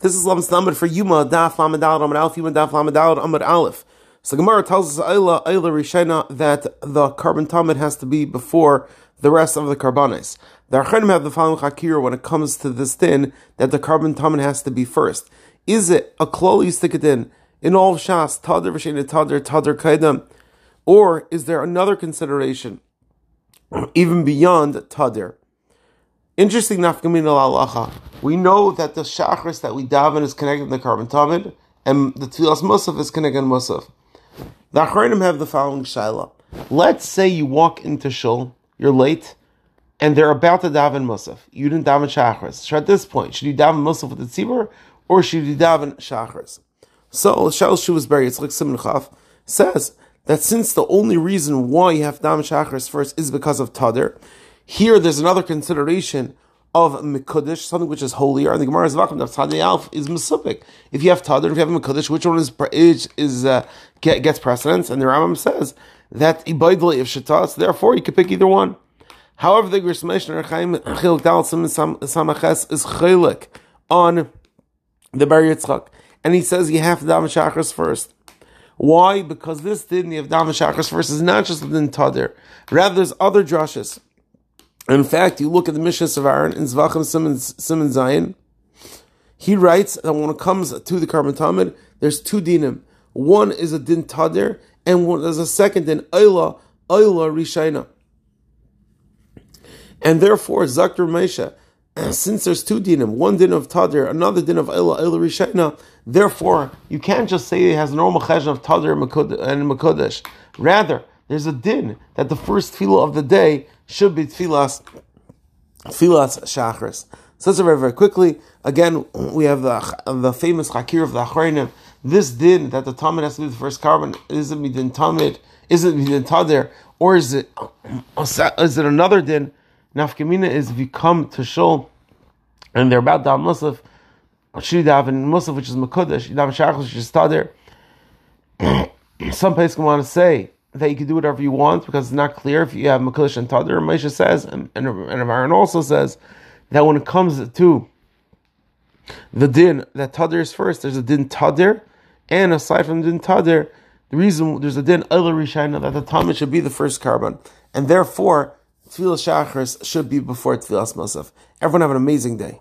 This is Lam Stamid for Yuma, Daf Lamadal, Amad Alf, Yuma, Daf Lamadal, Amad Aleph. So Gemara tells us Ayla, Ayla Rishena that the korban tamid has to be before the rest of the korbanos. The Achronim have the following chakir when it comes to this din that the korban tamid has to be first. Is it a kloli stick in all Shas, Tadir Rishena, Tadir, Tadir Kaidam? Or is there another consideration, even beyond Tadir? Interesting nafkamin al We know that the shachris that we daven is connected to the korban tamid, and the tefillas musaf is connected to musaf. The Achronim have the following shaila. Let's say you walk into shul, you're late, and they're about to daven musaf. You didn't daven shachris. So at this point, should you daven musaf with the tzibur, or should you daven shachris? So Shal Shuvasberry, it's like Simon Chaf, says that since the only reason why you have daven shachris first is because of tadir, here there's another consideration of Mekudesh, something which is holier, and the Gemara is Vakum of Tadei Alf is Mesupik. If you have Tadr, if you have Mekudesh, which one is is, is uh, get, gets precedence? And the Rambam says that Ibaidli of Shatas, therefore you can pick either one. However, the Grismation Rechaim Chilk Dal Samaches is Chilik on the Be'er Yitzchak, and he says you have to daven Shachris first. Why? Because this din of daven Shachris first is not just the din Tadir. Rather, there's other drushes. In fact, you look at the Mishnah of Aaron in Zvachim Simon Zion, he writes that when it comes to the korban tamid, there's two dinim. One is a din tadir, and one, there's a second din ayla, ayla rishaina. And therefore, Zakr Mesha, since there's two dinim, one din of tadir, another din of ayla, ayla rishaina, therefore, you can't just say it has normal chesed of tadir and makodesh. Rather, there's a din that the first tefillah of the day should be tefillas, tefillas shachris. So that's very, very quickly. Again, we have the the famous chakir of the Achronim. This din that the tamid has to be the first korban is it midin tamid? Is it midin tadir? Or is it is it another din? Nafkamina is to shul and they're about dam musaf, should daven musaf which is makudesh, daven shachris which is tadir. Some places want to say that you can do whatever you want because it's not clear if you have Makalish and Tadir. Moshe says, and, and, and Aaron also says, that when it comes to the din, that Tadir is first, there's a din Tadir, and aside from din Tadir, the reason there's a din Ela Rishayna that the tamid should be the first korban, and therefore Tfilas Shachars should be before Tfilas Masaf. Everyone have an amazing day.